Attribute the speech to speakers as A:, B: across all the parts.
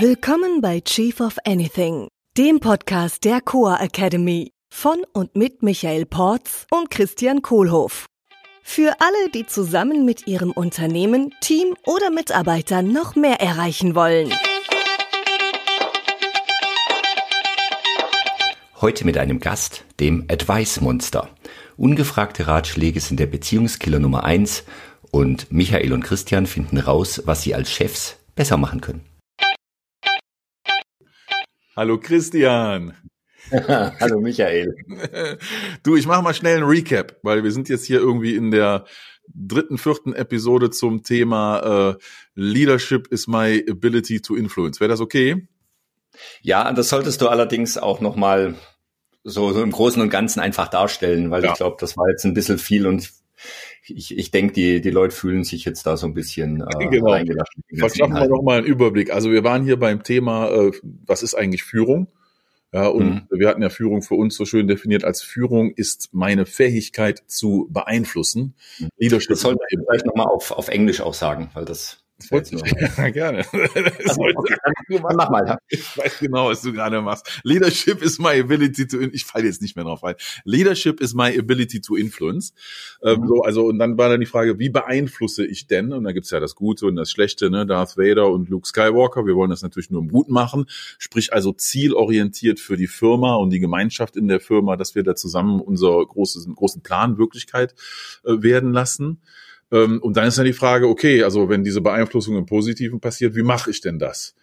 A: Willkommen bei Chief of Anything, dem Podcast der Coa Academy von und mit Michael Porz und Christian Kohlhoff. Für alle, die zusammen mit ihrem Unternehmen, Team oder Mitarbeitern noch mehr erreichen wollen.
B: Heute mit einem Gast, dem Advice Monster. Ungefragte Ratschläge sind der Beziehungskiller Nummer eins und Michael und Christian finden raus, was sie als Chefs besser machen können.
C: Hallo Christian.
B: Hallo Michael.
C: Du, ich mache mal schnell einen Recap, weil wir sind jetzt hier irgendwie in der dritten, vierten Episode zum Thema äh, Leadership is my ability to influence. Wäre das okay?
B: Ja, das solltest du allerdings auch nochmal so, so im Großen und Ganzen einfach darstellen, weil ja. ich glaube, das war jetzt ein bisschen viel und ich, ich denke, die, die Leute fühlen sich jetzt da so ein bisschen äh,
C: genau. eingelassen. Verschaffen wir noch mal einen Überblick. Also wir waren hier beim Thema, äh, was ist eigentlich Führung? Ja, und mhm. wir hatten ja Führung für uns so schön definiert als Führung ist meine Fähigkeit zu beeinflussen.
B: Mhm. Leadership. Das sollten wir vielleicht nochmal auf, auf Englisch auch sagen, weil das
C: das ja, gerne. Also, okay, mach mal. Ja. Ich weiß genau, was du gerade machst. Leadership is my ability to, ich falle jetzt nicht mehr drauf ein. Leadership is my ability to influence. Ähm, mhm. so, also, und dann war dann die Frage, wie beeinflusse ich denn? Und da gibt's ja das Gute und das Schlechte, ne? Darth Vader und Luke Skywalker. Wir wollen das natürlich nur im Guten machen. Sprich also zielorientiert für die Firma und die Gemeinschaft in der Firma, dass wir da zusammen unser großes, großen Plan Wirklichkeit äh, werden lassen. Ähm, und dann ist dann die Frage, okay, also wenn diese Beeinflussung im Positiven passiert, wie mache ich denn das?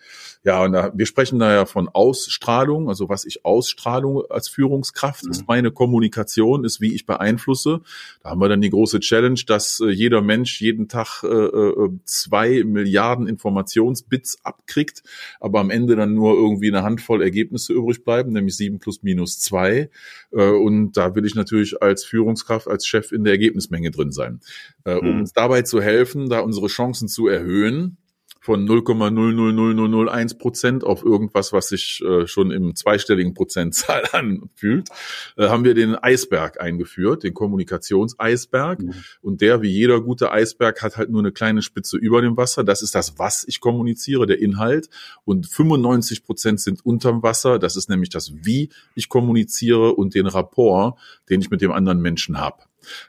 C: Ja, und da, wir sprechen da ja von Ausstrahlung, also was ich Ausstrahlung als Führungskraft mhm. ist meine Kommunikation, ist wie ich beeinflusse. Da haben wir dann die große Challenge, dass äh, jeder Mensch jeden Tag äh, äh, zwei Milliarden Informationsbits abkriegt, aber am Ende dann nur irgendwie eine Handvoll Ergebnisse übrig bleiben, nämlich sieben plus minus zwei. Äh, und da will ich natürlich als Führungskraft, als Chef in der Ergebnismenge drin sein. Äh, um mhm. uns dabei zu helfen, da unsere Chancen zu erhöhen, von 0,00001 Prozent auf irgendwas, was sich äh, schon im zweistelligen Prozentzahl anfühlt, äh, haben wir den Eisberg eingeführt, den Kommunikationseisberg. Mhm. Und der, wie jeder gute Eisberg, hat halt nur eine kleine Spitze über dem Wasser. Das ist das, was ich kommuniziere, der Inhalt. Und 95 Prozent sind unterm Wasser. Das ist nämlich das, wie ich kommuniziere und den Rapport, den ich mit dem anderen Menschen habe.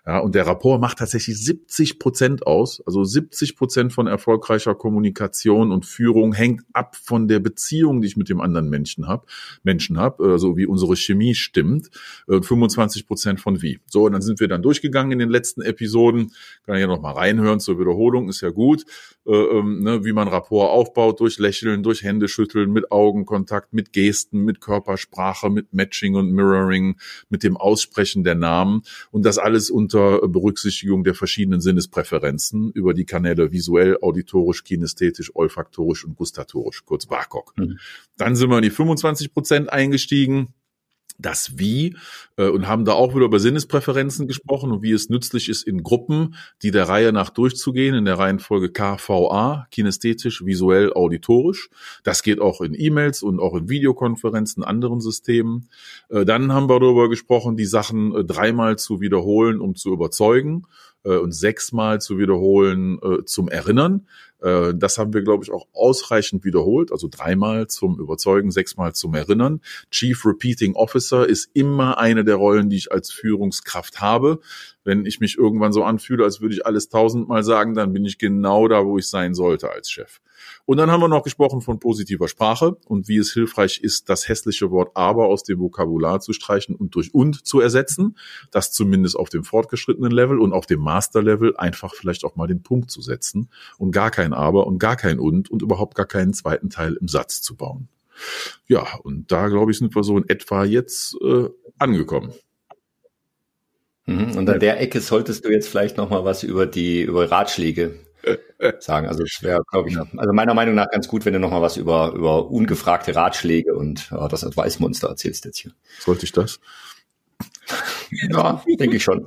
C: Ja, und der Rapport macht tatsächlich 70 Prozent aus. Also 70 Prozent von erfolgreicher Kommunikation und Führung hängt ab von der Beziehung, die ich mit dem anderen Menschen habe, Menschen habe, also wie unsere Chemie stimmt. Und 25 Prozent von wie. So, und dann sind wir dann durchgegangen in den letzten Episoden. Kann ich ja noch mal reinhören zur Wiederholung, ist ja gut. Äh, ähm, ne, wie man Rapport aufbaut, durch Lächeln, durch Händeschütteln, mit Augenkontakt, mit Gesten, mit Körpersprache, mit Matching und Mirroring, mit dem Aussprechen der Namen. Und das alles unter Berücksichtigung der verschiedenen Sinnespräferenzen über die Kanäle visuell, auditorisch, kinästhetisch, olfaktorisch und gustatorisch, kurz BAKOK. Mhm. Dann sind wir in die 25 Prozent eingestiegen das Wie äh, und haben da auch wieder über Sinnespräferenzen gesprochen und wie es nützlich ist, in Gruppen, die der Reihe nach durchzugehen, in der Reihenfolge KVA, kinästhetisch, visuell, auditorisch. Das geht auch in E-Mails und auch in Videokonferenzen, anderen Systemen. Äh, dann haben wir darüber gesprochen, die Sachen äh, dreimal zu wiederholen, um zu überzeugen äh, und sechsmal zu wiederholen äh, zum Erinnern. Äh, das haben wir, glaube ich, auch ausreichend wiederholt, also dreimal zum Überzeugen, sechsmal zum Erinnern. Chief Repeating Officer ist immer eine der Rollen, die ich als Führungskraft habe. Wenn ich mich irgendwann so anfühle, als würde ich alles tausendmal sagen, dann bin ich genau da, wo ich sein sollte als Chef. Und dann haben wir noch gesprochen von positiver Sprache und wie es hilfreich ist, das hässliche Wort aber aus dem Vokabular zu streichen und durch und zu ersetzen. Das zumindest auf dem fortgeschrittenen Level und auf dem Master-Level einfach vielleicht auch mal den Punkt zu setzen und gar kein aber und gar kein und und überhaupt gar keinen zweiten Teil im Satz zu bauen. Ja, und da glaube ich, sind wir so in etwa jetzt äh, angekommen.
B: Mhm, und an der Ecke solltest du jetzt vielleicht noch mal was über die über Ratschläge sagen. Also es wäre, glaube ich, also meiner Meinung nach ganz gut, wenn du noch mal was über, über ungefragte Ratschläge und ja, das Advice-Monster erzählst jetzt hier.
C: Sollte ich das?
B: Ja, denke ich schon.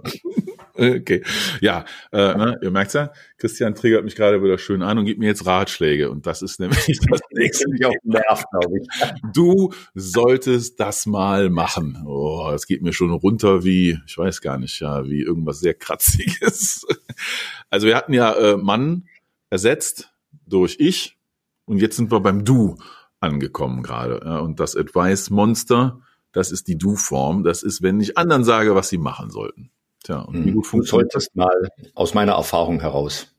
C: Okay. Ja, äh, ne, ihr merkt ja, Christian triggert mich gerade wieder schön an und gibt mir jetzt Ratschläge. Und das ist nämlich das nächste. mich auch nervt, glaube ich. Du solltest das mal machen. Oh, das geht mir schon runter wie, ich weiß gar nicht, ja, wie irgendwas sehr Kratziges. Also wir hatten ja äh, Mann ersetzt durch ich und jetzt sind wir beim Du. angekommen gerade. Ja, und das Advice Monster, das ist die Du-Form. Das ist, wenn ich anderen sage, was sie machen sollten.
B: Tja, und hm. wie gut funktioniert du solltest mal aus meiner Erfahrung heraus,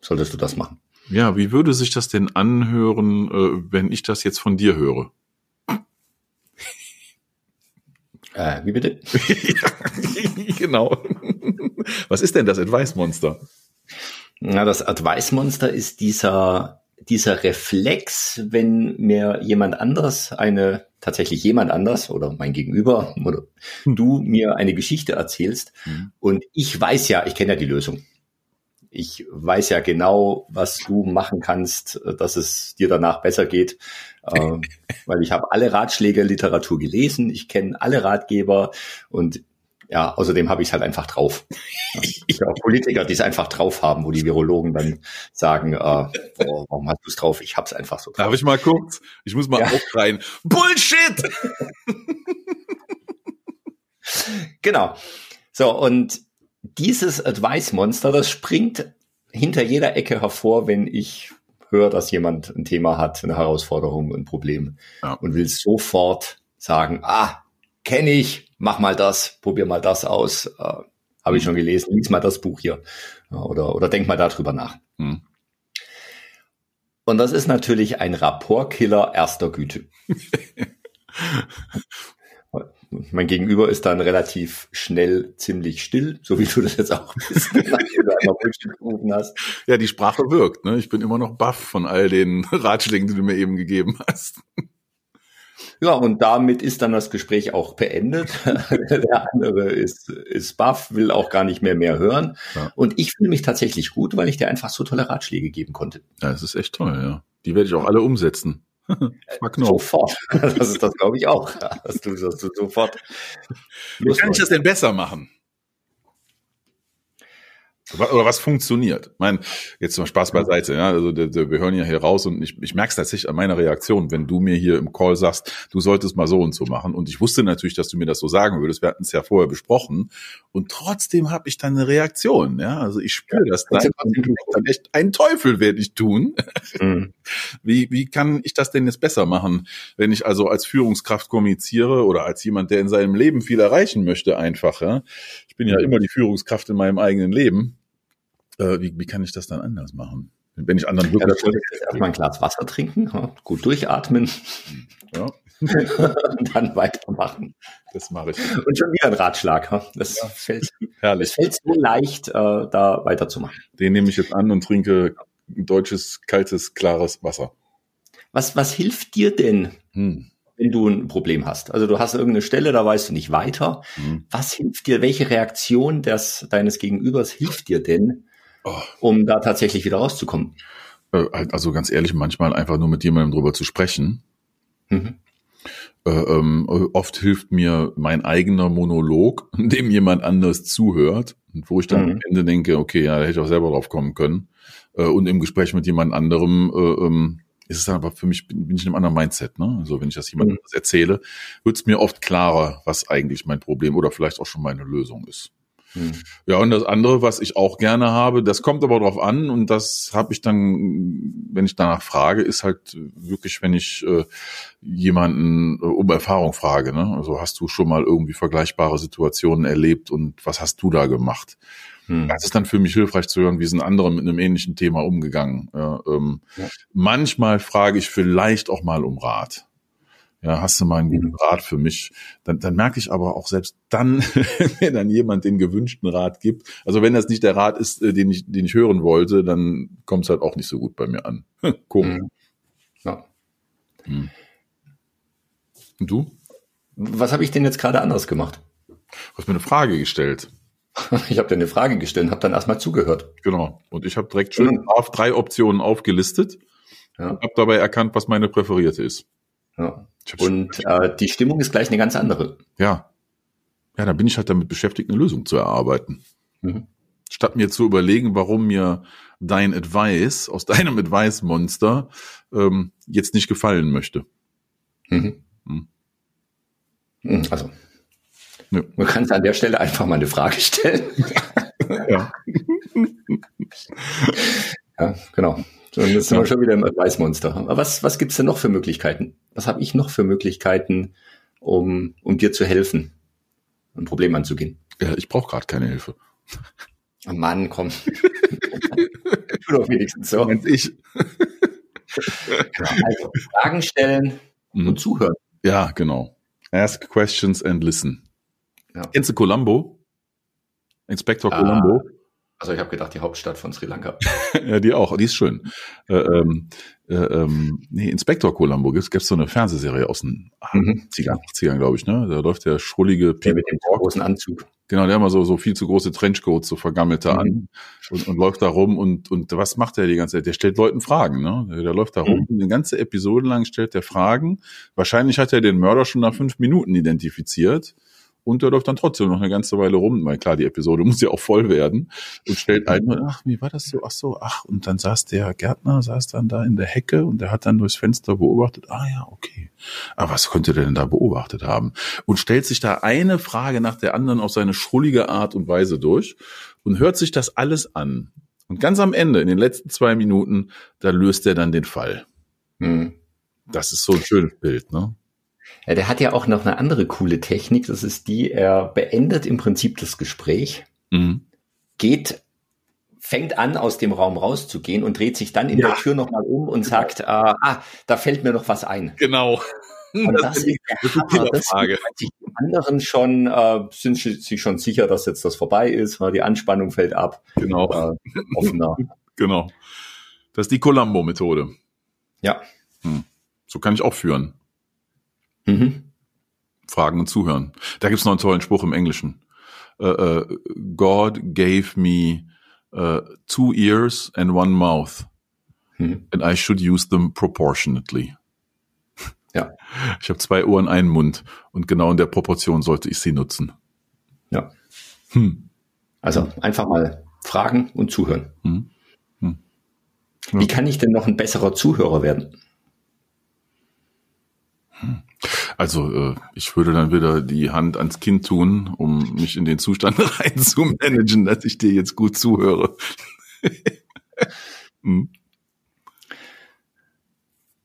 B: solltest du das machen.
C: Ja, wie würde sich das denn anhören, äh, wenn ich das jetzt von dir höre?
B: Äh, wie bitte?
C: genau. Was ist denn das Advice Monster?
B: Na, das Advice Monster ist dieser, dieser Reflex, wenn mir jemand anders eine, tatsächlich jemand anders oder mein Gegenüber oder du mir eine Geschichte erzählst mhm. und ich weiß ja, ich kenne ja die Lösung. Ich weiß ja genau, was du machen kannst, dass es dir danach besser geht, äh, weil ich habe alle Ratschläge Literatur gelesen, ich kenne alle Ratgeber und ja, außerdem habe ich es halt einfach drauf. Ich auch Politiker, die es einfach drauf haben, wo die Virologen dann sagen, äh, oh, warum hast du es drauf? Ich habe es einfach so
C: drauf. Darf ich mal kurz? Ich muss mal ja. aufreien. Bullshit!
B: genau. So, und dieses Advice-Monster, das springt hinter jeder Ecke hervor, wenn ich höre, dass jemand ein Thema hat, eine Herausforderung, ein Problem ja. und will sofort sagen, ah, kenne ich, mach mal das, probier mal das aus, äh, habe ich schon gelesen, lies mal das Buch hier oder, oder denk mal darüber nach. Mhm. Und das ist natürlich ein Rapportkiller erster Güte. mein Gegenüber ist dann relativ schnell ziemlich still, so wie du das jetzt auch bist, gerufen hast.
C: Ja, die Sprache wirkt. Ne? Ich bin immer noch baff von all den Ratschlägen, die du mir eben gegeben hast.
B: Ja, und damit ist dann das Gespräch auch beendet. Der andere ist, ist baff, will auch gar nicht mehr mehr hören. Ja. Und ich fühle mich tatsächlich gut, weil ich dir einfach so tolle Ratschläge geben konnte.
C: Ja, das ist echt toll, ja. Die werde ich auch alle umsetzen.
B: Sofort. Das ist das, glaube ich, auch. Dass du, dass du sofort.
C: Wie kann ich das denn besser machen? Oder was funktioniert? Ich meine, jetzt mal Spaß beiseite, ja. Also wir hören ja hier raus und ich, ich merke es tatsächlich an meiner Reaktion, wenn du mir hier im Call sagst, du solltest mal so und so machen. Und ich wusste natürlich, dass du mir das so sagen würdest. Wir hatten es ja vorher besprochen. Und trotzdem habe ich dann eine Reaktion, ja. Also ich spüre das dann. dann echt ein Teufel werde ich tun. Mhm. Wie, wie kann ich das denn jetzt besser machen, wenn ich also als Führungskraft kommuniziere oder als jemand, der in seinem Leben viel erreichen möchte, einfach, ja. Ich bin ja mhm. immer die Führungskraft in meinem eigenen Leben äh, wie, wie kann ich das dann anders machen? Wenn ich anderen
B: wirklich. Ja, das sollte ich erstmal ein Glas Wasser trinken, gut durchatmen. Ja. und dann weitermachen.
C: Das mache ich.
B: Und schon wieder ein Ratschlag. Das ja. fällt, Herrlich. Es fällt so leicht, äh, da weiterzumachen.
C: Den nehme ich jetzt an und trinke deutsches, kaltes, klares Wasser.
B: Was, was hilft dir denn, hm. wenn du ein Problem hast? Also du hast irgendeine Stelle, da weißt du nicht weiter. Hm. Was hilft dir? Welche Reaktion des, deines Gegenübers hilft dir denn, oh. um da tatsächlich wieder rauszukommen?
C: Äh, halt, also ganz ehrlich, manchmal einfach nur mit jemandem drüber zu sprechen. Mhm. Äh, ähm, oft hilft mir mein eigener Monolog, dem jemand anders zuhört und wo ich dann mhm. am Ende denke, okay, ja, da hätte ich auch selber drauf kommen können. Äh, und im Gespräch mit jemand anderem äh, ähm, ist es dann aber für mich, bin, bin ich in einem anderen Mindset. Ne? Also wenn ich das jemandem mhm. erzähle, wird es mir oft klarer, was eigentlich mein Problem oder vielleicht auch schon meine Lösung ist. Hm. Ja, und das andere, was ich auch gerne habe, das kommt aber drauf an und das habe ich dann, wenn ich danach frage, ist halt wirklich, wenn ich äh, jemanden äh, um Erfahrung frage. Ne? Also hast du schon mal irgendwie vergleichbare Situationen erlebt und was hast du da gemacht? Hm. Das ist dann für mich hilfreich zu hören, wie sind andere mit einem ähnlichen Thema umgegangen. Ja, ähm, ja. Manchmal frage ich vielleicht auch mal um Rat ja, hast du mal einen guten mhm. Rat für mich? Dann, dann merke ich aber auch selbst dann, wenn dann jemand den gewünschten Rat gibt, also wenn das nicht der Rat ist, äh, den ich, den ich hören wollte, dann kommt es halt auch nicht so gut bei mir an. Komisch. Mhm. Ja. Hm. Und du?
B: Was habe ich denn jetzt gerade anders gemacht?
C: Du hast mir eine Frage gestellt.
B: Ich habe dir eine Frage gestellt und habe dann erstmal zugehört.
C: Genau. Und ich habe direkt schön mhm. auf drei Optionen aufgelistet ja. und habe dabei erkannt, was meine präferierte ist.
B: Ja. Und äh, die Stimmung ist gleich eine ganz andere.
C: Ja. Ja, da bin ich halt damit beschäftigt, eine Lösung zu erarbeiten. Mhm. Statt mir zu überlegen, warum mir dein Advice aus deinem Advice-Monster ähm, jetzt nicht gefallen möchte. Mhm.
B: Mhm. Also, ja. man kann an der Stelle einfach mal eine Frage stellen. ja. ja, genau. Dann sind ja. wir schon wieder im Advice-Monster. Aber was, was gibt's denn noch für Möglichkeiten? Was habe ich noch für Möglichkeiten, um, um dir zu helfen, ein Problem anzugehen?
C: Ja, ich brauche gerade keine Hilfe.
B: Oh Mann, komm. tu doch wenigstens so.
C: Meinst ich.
B: Genau, also Fragen stellen mhm. und zuhören.
C: Ja, genau. Ask questions and listen. Ja. Kennst du Colombo? Inspector ah, Colombo?
B: Also ich habe gedacht, die Hauptstadt von Sri Lanka.
C: ja, die auch, die ist schön. Äh, ähm, äh, ähm, nee, Inspektor Columbo, gibt es so eine Fernsehserie aus den mhm. 80ern, glaube ich, ne? Da läuft der schrullige
B: der mit dem großen Anzug.
C: Genau, der hat mal so, so viel zu große Trenchcoats, so vergammelte mhm. an und, und läuft da rum und, und was macht er die ganze Zeit? Der stellt Leuten Fragen, ne? Der, der läuft da rum mhm. eine ganze Episode lang stellt er Fragen. Wahrscheinlich hat er den Mörder schon nach fünf Minuten identifiziert und der läuft dann trotzdem noch eine ganze Weile rum, weil klar, die Episode muss ja auch voll werden und stellt ein, ach, wie war das so, ach so, ach, und dann saß der Gärtner, saß dann da in der Hecke und der hat dann durchs Fenster beobachtet, ah ja, okay, aber was könnte der denn da beobachtet haben? Und stellt sich da eine Frage nach der anderen auf seine schrullige Art und Weise durch und hört sich das alles an. Und ganz am Ende, in den letzten zwei Minuten, da löst er dann den Fall. Hm. Das ist so ein schönes Bild, ne?
B: Ja, der hat ja auch noch eine andere coole Technik. Das ist die, er beendet im Prinzip das Gespräch, mhm. geht, fängt an, aus dem Raum rauszugehen und dreht sich dann in ja. der Tür nochmal um und sagt, äh, ah, da fällt mir noch was ein.
C: Genau.
B: Und das, das ist der Hammer. Das Frage. Die anderen schon äh, sind sich schon sicher, dass jetzt das vorbei ist, weil die Anspannung fällt ab.
C: Genau. Äh, offener. genau. Das ist die Columbo-Methode.
B: Ja.
C: Hm. So kann ich auch führen. Mhm. Fragen und zuhören. Da gibt's noch einen tollen Spruch im Englischen. Uh, uh, God gave me uh, two ears and one mouth, mhm. and I should use them proportionately.
B: Ja.
C: Ich habe zwei Ohren, einen Mund und genau in der Proportion sollte ich sie nutzen.
B: Ja. Hm. Also einfach mal fragen und zuhören. Hm. Hm. Wie kann ich denn noch ein besserer Zuhörer werden?
C: Also äh, ich würde dann wieder die Hand ans Kind tun, um mich in den Zustand rein zu managen, dass ich dir jetzt gut zuhöre. hm.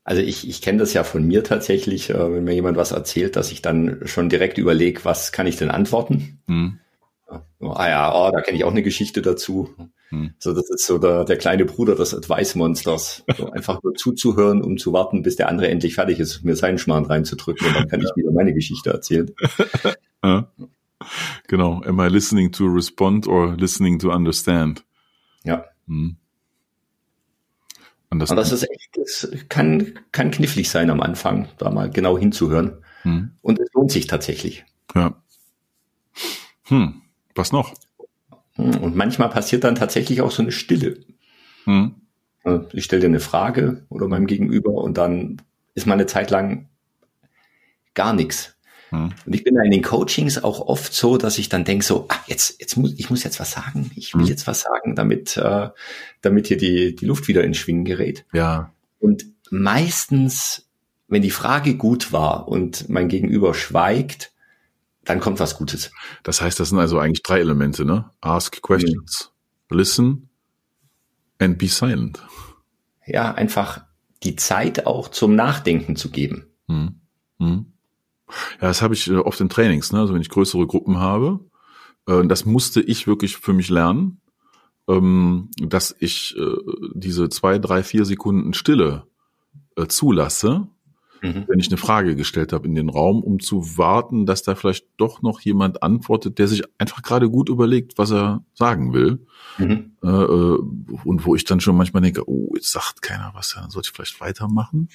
B: Also ich, ich kenne das ja von mir tatsächlich, äh, wenn mir jemand was erzählt, dass ich dann schon direkt überlege, was kann ich denn antworten? Hm. Ah ja, oh, da kenne ich auch eine Geschichte dazu. Hm. So, das ist so der, der kleine Bruder des Advice-Monsters. So einfach nur zuzuhören, um zu warten, bis der andere endlich fertig ist, mir seinen Schmarrn reinzudrücken und dann kann ich wieder meine Geschichte erzählen.
C: Ja. Genau. Am I listening to respond or listening to understand?
B: Ja. Hm. Und das, das ist echt, das kann, kann knifflig sein am Anfang, da mal genau hinzuhören. Hm. Und es lohnt sich tatsächlich.
C: Ja. Hm. Was noch?
B: Hm, und manchmal passiert dann tatsächlich auch so eine Stille. Hm. Ich stelle dir eine Frage oder meinem Gegenüber und dann ist mal eine Zeit lang gar nichts. Hm. Und ich bin da in den Coachings auch oft so, dass ich dann denke so, ah, jetzt, jetzt muss, ich muss jetzt was sagen. Ich will hm. jetzt was sagen, damit, äh, damit hier die, die Luft wieder in Schwingen gerät.
C: Ja.
B: Und meistens, wenn die Frage gut war und mein Gegenüber schweigt, dann kommt was Gutes.
C: Das heißt, das sind also eigentlich drei Elemente, ne? Ask questions, mhm. listen and be silent.
B: Ja, einfach die Zeit auch zum Nachdenken zu geben. Mhm.
C: Mhm. Ja, das habe ich äh, oft in Trainings, ne? Also wenn ich größere Gruppen habe, äh, das musste ich wirklich für mich lernen, ähm, dass ich äh, diese zwei, drei, vier Sekunden Stille zulasse, mhm. wenn ich eine Frage gestellt habe in den Raum, um zu warten, dass da vielleicht doch noch jemand antwortet, der sich einfach gerade gut überlegt, was er sagen will. Mhm. Äh, äh und wo ich dann schon manchmal denke, oh, jetzt sagt keiner was, dann sollte ich vielleicht weitermachen.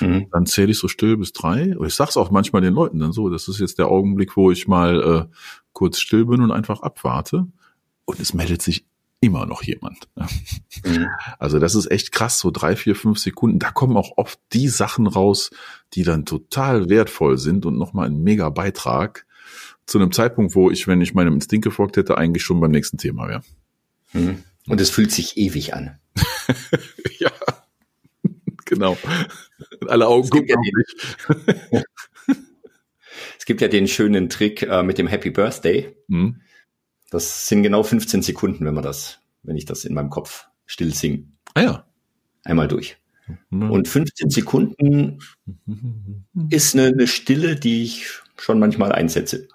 C: Mhm. Dann zähle ich so still bis drei. Und ich sag's auch manchmal den Leuten dann so, das ist jetzt der Augenblick, wo ich mal äh, kurz still bin und einfach abwarte. Und es meldet sich immer noch jemand. Mhm. Also das ist echt krass, so drei, vier, fünf Sekunden. Da kommen auch oft die Sachen raus, die dann total wertvoll sind und nochmal ein mega Beitrag zu einem Zeitpunkt, wo ich, wenn ich meinem Instinkt gefolgt hätte, eigentlich schon beim nächsten Thema wäre.
B: Mhm. Und es fühlt sich ewig an.
C: ja, genau. Alle Augen gucken
B: ja es gibt ja den schönen Trick äh, mit dem Happy Birthday. Mhm. Das sind genau 15 Sekunden, wenn man das, wenn ich das in meinem Kopf still singe.
C: Ah ja.
B: einmal durch. Und 15 Sekunden ist eine, eine Stille, die ich schon manchmal einsetze.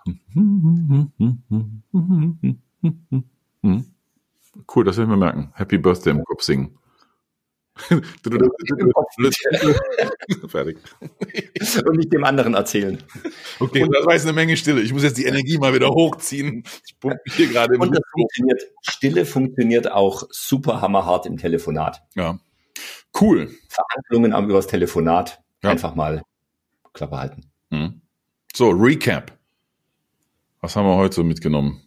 C: Cool, das will ich mir merken. Happy Birthday im Kopf singen.
B: Fertig. Und nicht dem anderen erzählen.
C: Okay, und, das war jetzt eine Menge Stille. Ich muss jetzt die Energie mal wieder hochziehen. Ich pumpe hier gerade
B: und das funktioniert. Stille funktioniert auch super hammerhart im Telefonat.
C: Ja. Cool.
B: Verhandlungen am übers Telefonat. Ja. Einfach mal Klappe halten.
C: Mhm. So, Recap. Was haben wir heute so mitgenommen?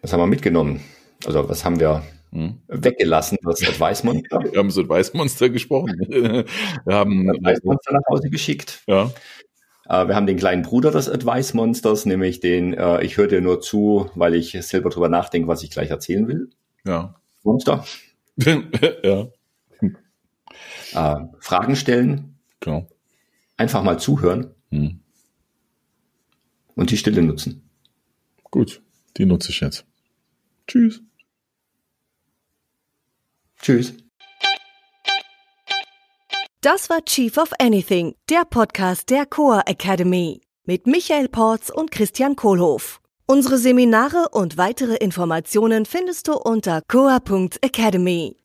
B: Was haben wir mitgenommen? Also, was haben wir hm. weggelassen, das Advice Monster.
C: Wir haben das Advice Monster gesprochen. Wir
B: haben Advice Monster nach Hause geschickt.
C: Ja.
B: Äh, wir haben den kleinen Bruder des Advice Monsters, nämlich den, äh, ich höre dir nur zu, weil ich selber drüber nachdenke, was ich gleich erzählen will.
C: Ja.
B: Monster.
C: ja.
B: Äh, Fragen stellen.
C: Genau.
B: Einfach mal zuhören. Hm. Und die Stille nutzen.
C: Gut, die nutze ich jetzt. Tschüss.
B: Tschüss.
A: Das war Chief of Anything, der Podcast der Coa Academy mit Michael Porz und Christian Kohlhoff. Unsere Seminare und weitere Informationen findest du unter coa.academy.